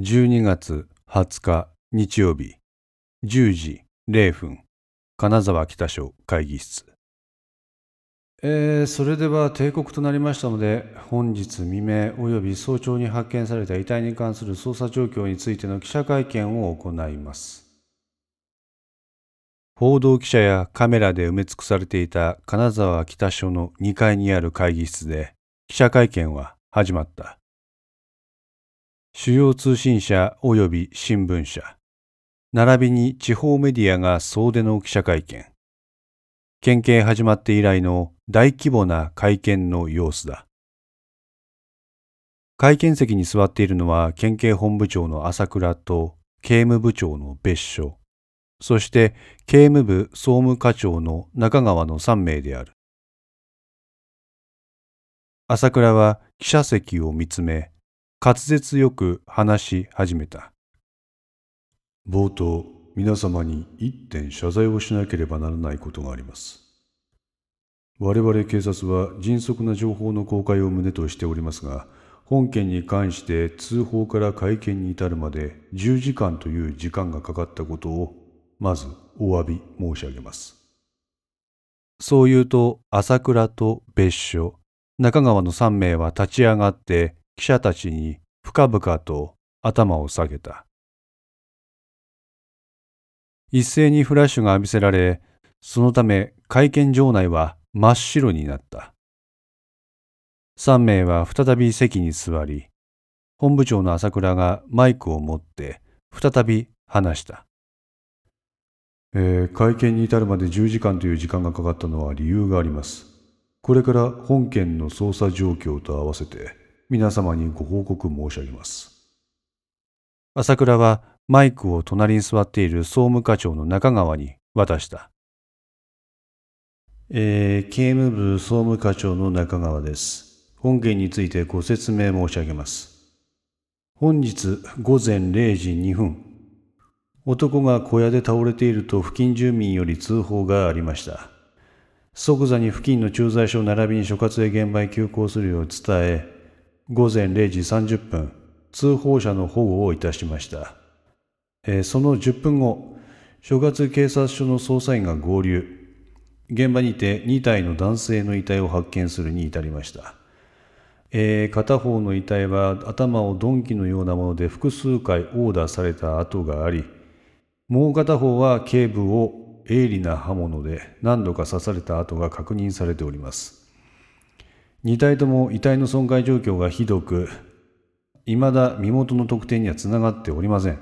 12月20日日曜日10時0分金沢北署会議室。えー、それでは定刻となりましたので本日未明及び早朝に発見された遺体に関する捜査状況についての記者会見を行います。報道記者やカメラで埋め尽くされていた金沢北署の2階にある会議室で記者会見は始まった主要通信社及び新聞社、並びに地方メディアが総出の記者会見。県警始まって以来の大規模な会見の様子だ。会見席に座っているのは県警本部長の朝倉と警務部長の別所、そして警務部総務課長の中川の3名である。朝倉は記者席を見つめ、滑舌よく話し始めた。冒頭、皆様に一点謝罪をしなければならないことがあります。我々警察は迅速な情報の公開を旨としておりますが、本件に関して通報から会見に至るまで10時間という時間がかかったことを、まずお詫び申し上げます。そう言うと、朝倉と別所、中川の3名は立ち上がって記者たちに深々と頭を下げた。一斉にフラッシュが浴びせられ、そのため会見場内は真っ白になった。三名は再び席に座り、本部長の朝倉がマイクを持って再び話した。えー、会見に至るまで10時間という時間がかかったのは理由があります。これから本件の捜査状況と合わせて皆様にご報告申し上げます。朝倉はマイクを隣に座っている総務課長の中川に渡した。えー、警務部総務課長の中川です。本件についてご説明申し上げます。本日午前0時2分、男が小屋で倒れていると付近住民より通報がありました。即座に付近の駐在所並びに所轄へ現場へ急行するよう伝え、午前0時30分、通報者の保護をいたしました。えー、その10分後、所轄警察署の捜査員が合流。現場にて2体の男性の遺体を発見するに至りました。えー、片方の遺体は頭を鈍器のようなもので複数回殴打された跡があり、もう片方は頸部を鋭利な刃物で何度か刺された跡が確認されております。2体とも遺体の損壊状況がひどく、未だ身元の特定にはつながっておりません。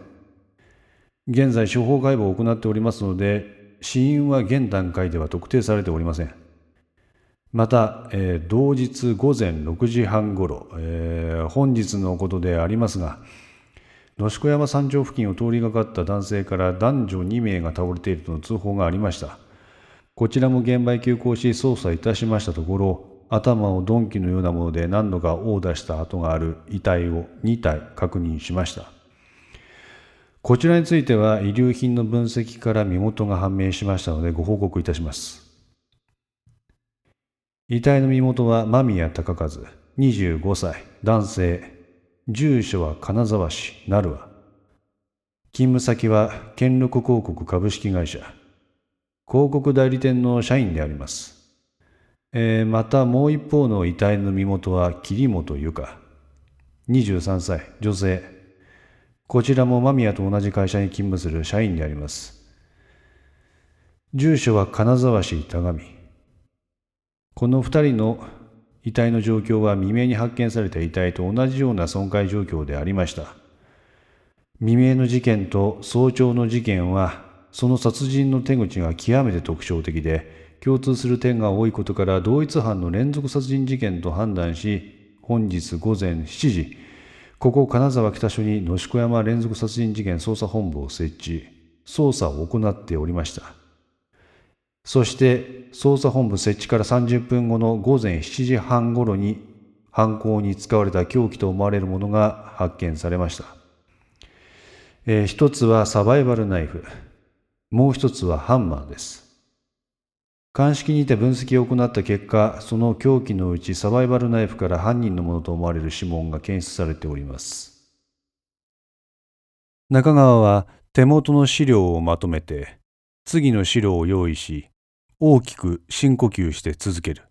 現在、司法解剖を行っておりますので、死因は現段階では特定されておりません。また、えー、同日午前6時半ごろ、えー、本日のことでありますが、野子山山頂付近を通りがかった男性から男女2名が倒れているとの通報がありました。こちらも現場へ急行し捜査いたしましたところ、頭を鈍器のようなもので何度か殴打した跡がある遺体を2体確認しました。こちらについては遺留品の分析から身元が判明しましたのでご報告いたします。遺体の身元は間宮隆和、25歳、男性。住所は金沢市、成和。勤務先は兼六広告株式会社。広告代理店の社員であります。えー、またもう一方の遺体の身元は桐本由香。23歳女性。こちらも間宮と同じ会社に勤務する社員であります。住所は金沢市田上この二人の遺体の状況は未明に発見された遺体と同じような損壊状況でありました。未明の事件と早朝の事件はその殺人の手口が極めて特徴的で共通する点が多いことから同一犯の連続殺人事件と判断し本日午前7時ここ金沢北署に野子山連続殺人事件捜査本部を設置捜査を行っておりました。そして捜査本部設置から30分後の午前7時半ごろに犯行に使われた凶器と思われるものが発見されました、えー、一つはサバイバルナイフもう一つはハンマーです。鑑識にて分析を行った結果、その凶器のうちサバイバルナイフから犯人のものと思われる指紋が検出されております。中川は手元の資料をまとめて、次の資料を用意し、大きく深呼吸して続ける。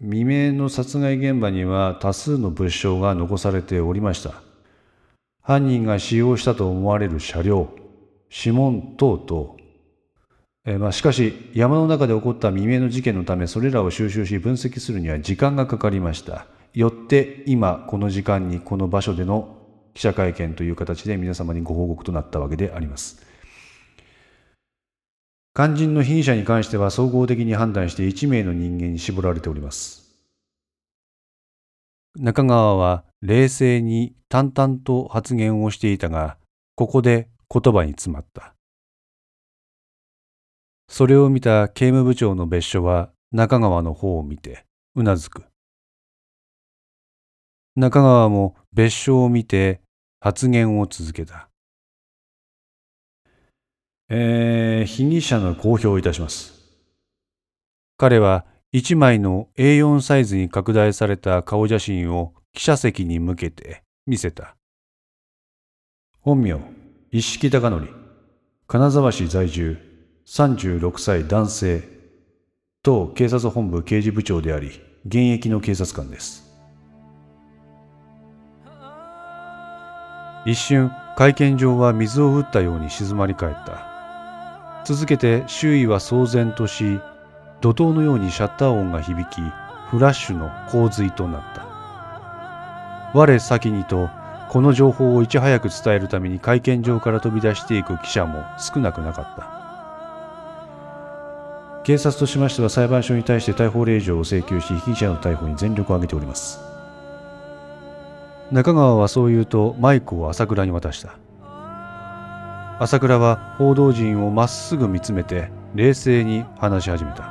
未明の殺害現場には多数の物証が残されておりました。犯人が使用したと思われる車両、指紋等々、えー、まあ、しかし山の中で起こった未明の事件のためそれらを収集し分析するには時間がかかりました。よって今この時間にこの場所での記者会見という形で皆様にご報告となったわけであります。肝心の被疑者に関しては総合的に判断して1名の人間に絞られております。中川は冷静に淡々と発言をしていたがここで言葉に詰まったそれを見た刑務部長の別所は中川の方を見てうなずく。中川も別所を見て発言を続けた。えー、被疑者の公表をいたします。彼は一枚の A4 サイズに拡大された顔写真を記者席に向けて見せた。本名、一色貴則、金沢市在住、36歳男性当警察本部刑事部長であり現役の警察官です。一瞬会見場は水を打ったように静まり返った。続けて周囲は騒然とし怒涛のようにシャッター音が響きフラッシュの洪水となった。我先にとこの情報をいち早く伝えるために会見場から飛び出していく記者も少なくなかった。警察としましては裁判所に対して逮捕令状を請求し被疑者の逮捕に全力を挙げております。中川はそう言うとマイクを朝倉に渡した。朝倉は報道陣をまっすぐ見つめて冷静に話し始めた。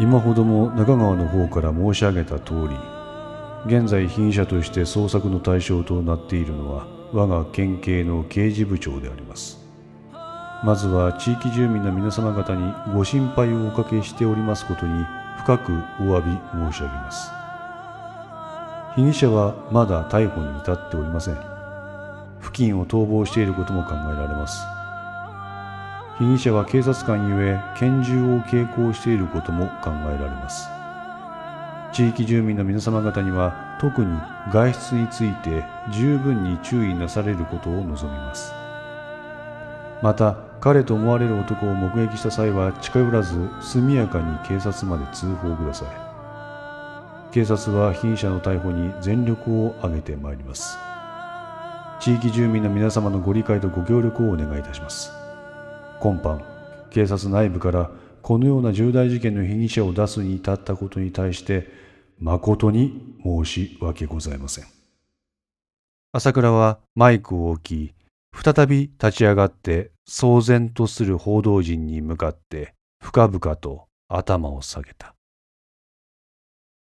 今ほども中川の方から申し上げた通り現在被疑者として捜索の対象となっているのは我が県警の刑事部長であります。まずは地域住民の皆様方にご心配をおかけしておりますことに深くお詫び申し上げます。被疑者はまだ逮捕に至っておりません。付近を逃亡していることも考えられます。被疑者は警察官ゆえ拳銃を携行していることも考えられます。地域住民の皆様方には特に外出について十分に注意なされることを望みます。また彼と思われる男を目撃した際は近寄らず速やかに警察まで通報ください。警察は被疑者の逮捕に全力を挙げてまいります。地域住民の皆様のご理解とご協力をお願いいたします。今般警察内部からこのような重大事件の被疑者を出すに至ったことに対して誠に申し訳ございません朝倉はマイクを置き再び立ち上がって騒然とする報道陣に向かって深々と頭を下げた。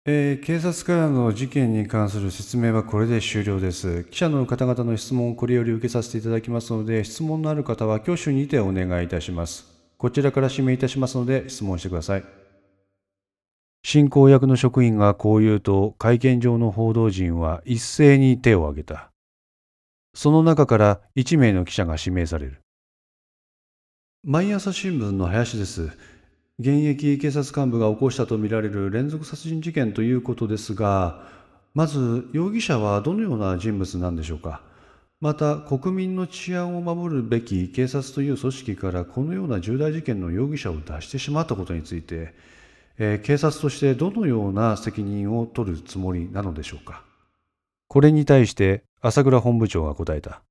えー、警察からの事件に関する説明はこれで終了です。記者の方々の質問をこれより受けさせていただきますので、質問のある方は挙手にてお願いいたします。こちらから指名いたしますので質問してください。進行役の職員がこう言うと、会見場の報道陣は一斉に手を挙げた。その中から1名の記者が指名される。毎朝新聞の林です。現役警察幹部が起こしたとみられる連続殺人事件ということですが、まず容疑者はどのような人物なんでしょうか？また国民の治安を守るべき警察という組織からこのような重大事件の容疑者を出してしまったことについて、えー、警察としてどのような責任を取るつもりなのでしょうか。これに対して朝倉本部長が答えた。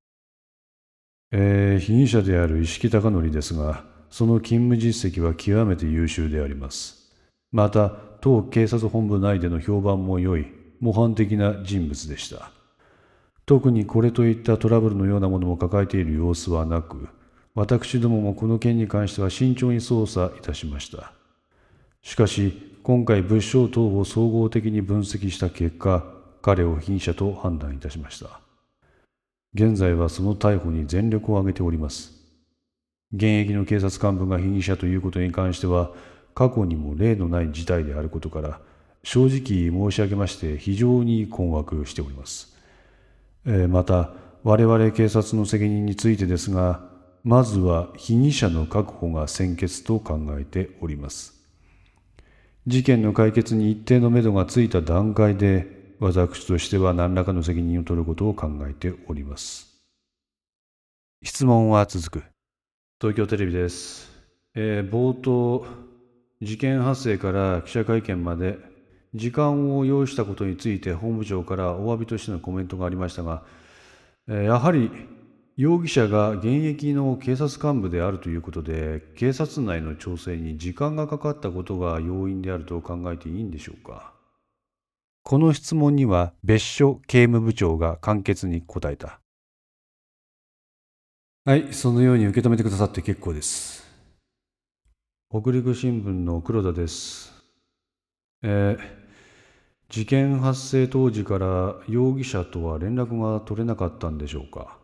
えー、被疑者である石木貴則ですが、その勤務実績は極めて優秀であります。また、当警察本部内での評判も良い、模範的な人物でした。特にこれといったトラブルのようなものも抱えている様子はなく、私どももこの件に関しては慎重に捜査いたしました。しかし、今回物証等を総合的に分析した結果、彼を被疑者と判断いたしました。現在はその逮捕に全力を挙げております。現役の警察幹部が被疑者ということに関しては、過去にも例のない事態であることから、正直申し上げまして非常に困惑しております。え、また、我々警察の責任についてですが、まずは被疑者の確保が先決と考えております。事件の解決に一定のめどがついた段階で、私としては何らかの責任を取ることを考えております。質問は続く。東京テレビです。えー、冒頭、事件発生から記者会見まで、時間を要したことについて本部長からお詫びとしてのコメントがありましたが、えー、やはり容疑者が現役の警察幹部であるということで、警察内の調整に時間がかかったことが要因であると考えていいんでしょうか？この質問には別所警務部長が簡潔に答えた。はい、そのように受け止めてくださって結構です。北陸新聞の黒田です。えー、事件発生当時から容疑者とは連絡が取れなかったんでしょうか。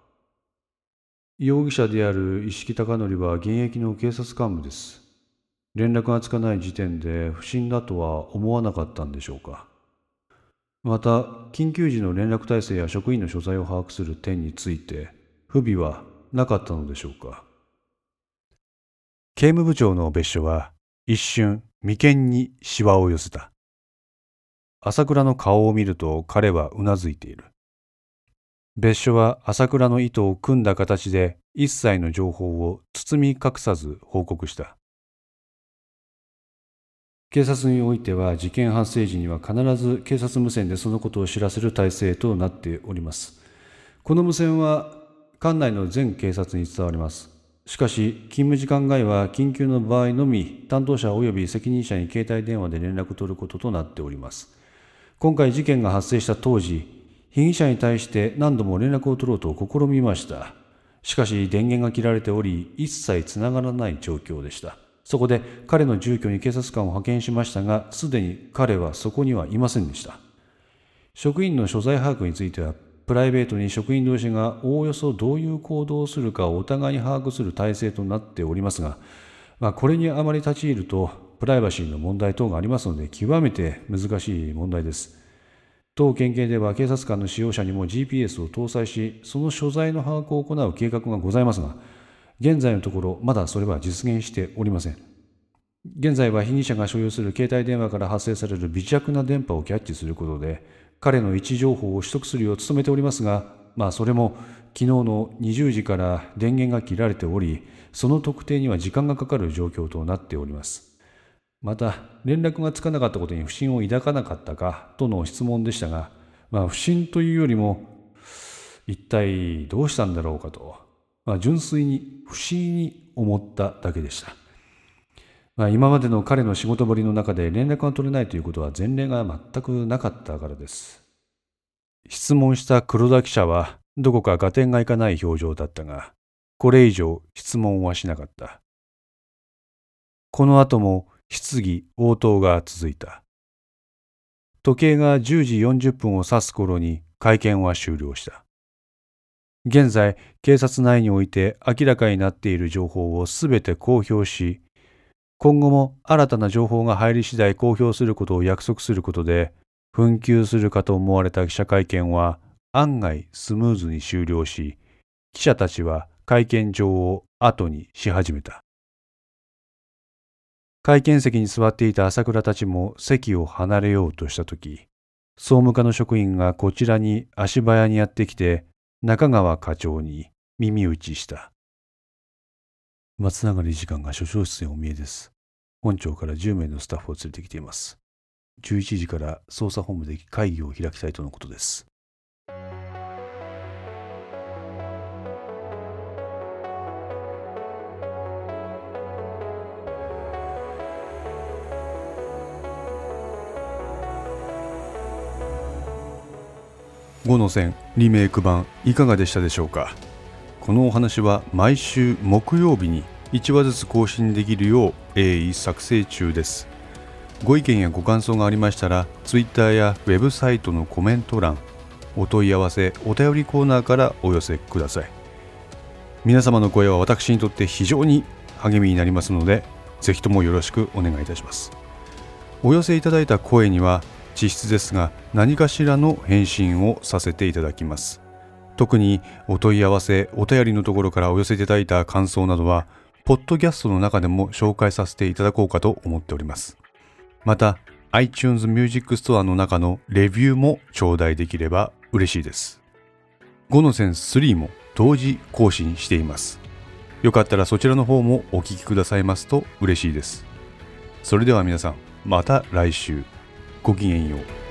容疑者である石木貴則は現役の警察幹部です。連絡がつかない時点で不審だとは思わなかったんでしょうか。また、緊急時の連絡体制や職員の所在を把握する点について、不備はなかったのでしょうか刑務部長の別所は一瞬眉間にしわを寄せた朝倉の顔を見ると彼はうなずいている別所は朝倉の意図を組んだ形で一切の情報を包み隠さず報告した警察においては事件発生時には必ず警察無線でそのことを知らせる体制となっておりますこの無線は管内の全警察に伝わります。しかし、勤務時間外は緊急の場合のみ、担当者及び責任者に携帯電話で連絡を取ることとなっております。今回事件が発生した当時、被疑者に対して何度も連絡を取ろうと試みました。しかし電源が切られており、一切つながらない状況でした。そこで彼の住居に警察官を派遣しましたが、すでに彼はそこにはいませんでした。職員の所在把握についてはプライベートに職員同士がおおよそどういう行動をするかをお互いに把握する体制となっておりますが、まあ、これにあまり立ち入るとプライバシーの問題等がありますので極めて難しい問題です。当県警では警察官の使用者にも GPS を搭載しその所在の把握を行う計画がございますが現在のところまだそれは実現しておりません現在は被疑者が所有する携帯電話から発生される微弱な電波をキャッチすることで彼の位置情報を取得するよう努めておりますが、まあそれも昨日の20時から電源が切られており、その特定には時間がかかる状況となっております。また、連絡がつかなかったことに不審を抱かなかったかとの質問でしたが、まあ不審というよりも、一体どうしたんだろうかと、まあ、純粋に不思議に思っただけでした。まあ、今までの彼の仕事ぶりの中で連絡が取れないということは前例が全くなかったからです。質問した黒田記者はどこか合点がいかない表情だったが、これ以上質問はしなかった。この後も質疑応答が続いた。時計が10時40分を指す頃に会見は終了した。現在、警察内において明らかになっている情報をすべて公表し、今後も新たな情報が入り次第公表することを約束することで、紛糾するかと思われた記者会見は案外スムーズに終了し、記者たちは会見場を後にし始めた。会見席に座っていた朝倉たちも席を離れようとしたとき、総務課の職員がこちらに足早にやってきて、中川課長に耳打ちした。松永理事官が所長室にお見えです。本庁から10名のスタッフを連れてきています。11時から捜査本部で会議を開きたいとのことです。5の線リメイク版いかがでしたでしょうか？このお話は毎週木曜日に1話ずつ更新できるよう鋭意作成中です。ご意見やご感想がありましたら Twitter やウェブサイトのコメント欄お問い合わせお便りコーナーからお寄せください。皆様の声は私にとって非常に励みになりますのでぜひともよろしくお願いいたします。お寄せいただいた声には地質ですが何かしらの返信をさせていただきます。特にお問い合わせお便りのところからお寄せいただいた感想などはポッドキャストの中でも紹介させていただこうかと思っております。また iTunes Music Store の中のレビューも頂戴できれば嬉しいです。5のセンス3も同時更新しています。よかったらそちらの方もお聴きくださいますと嬉しいです。それでは皆さんまた来週。ごきげんよう。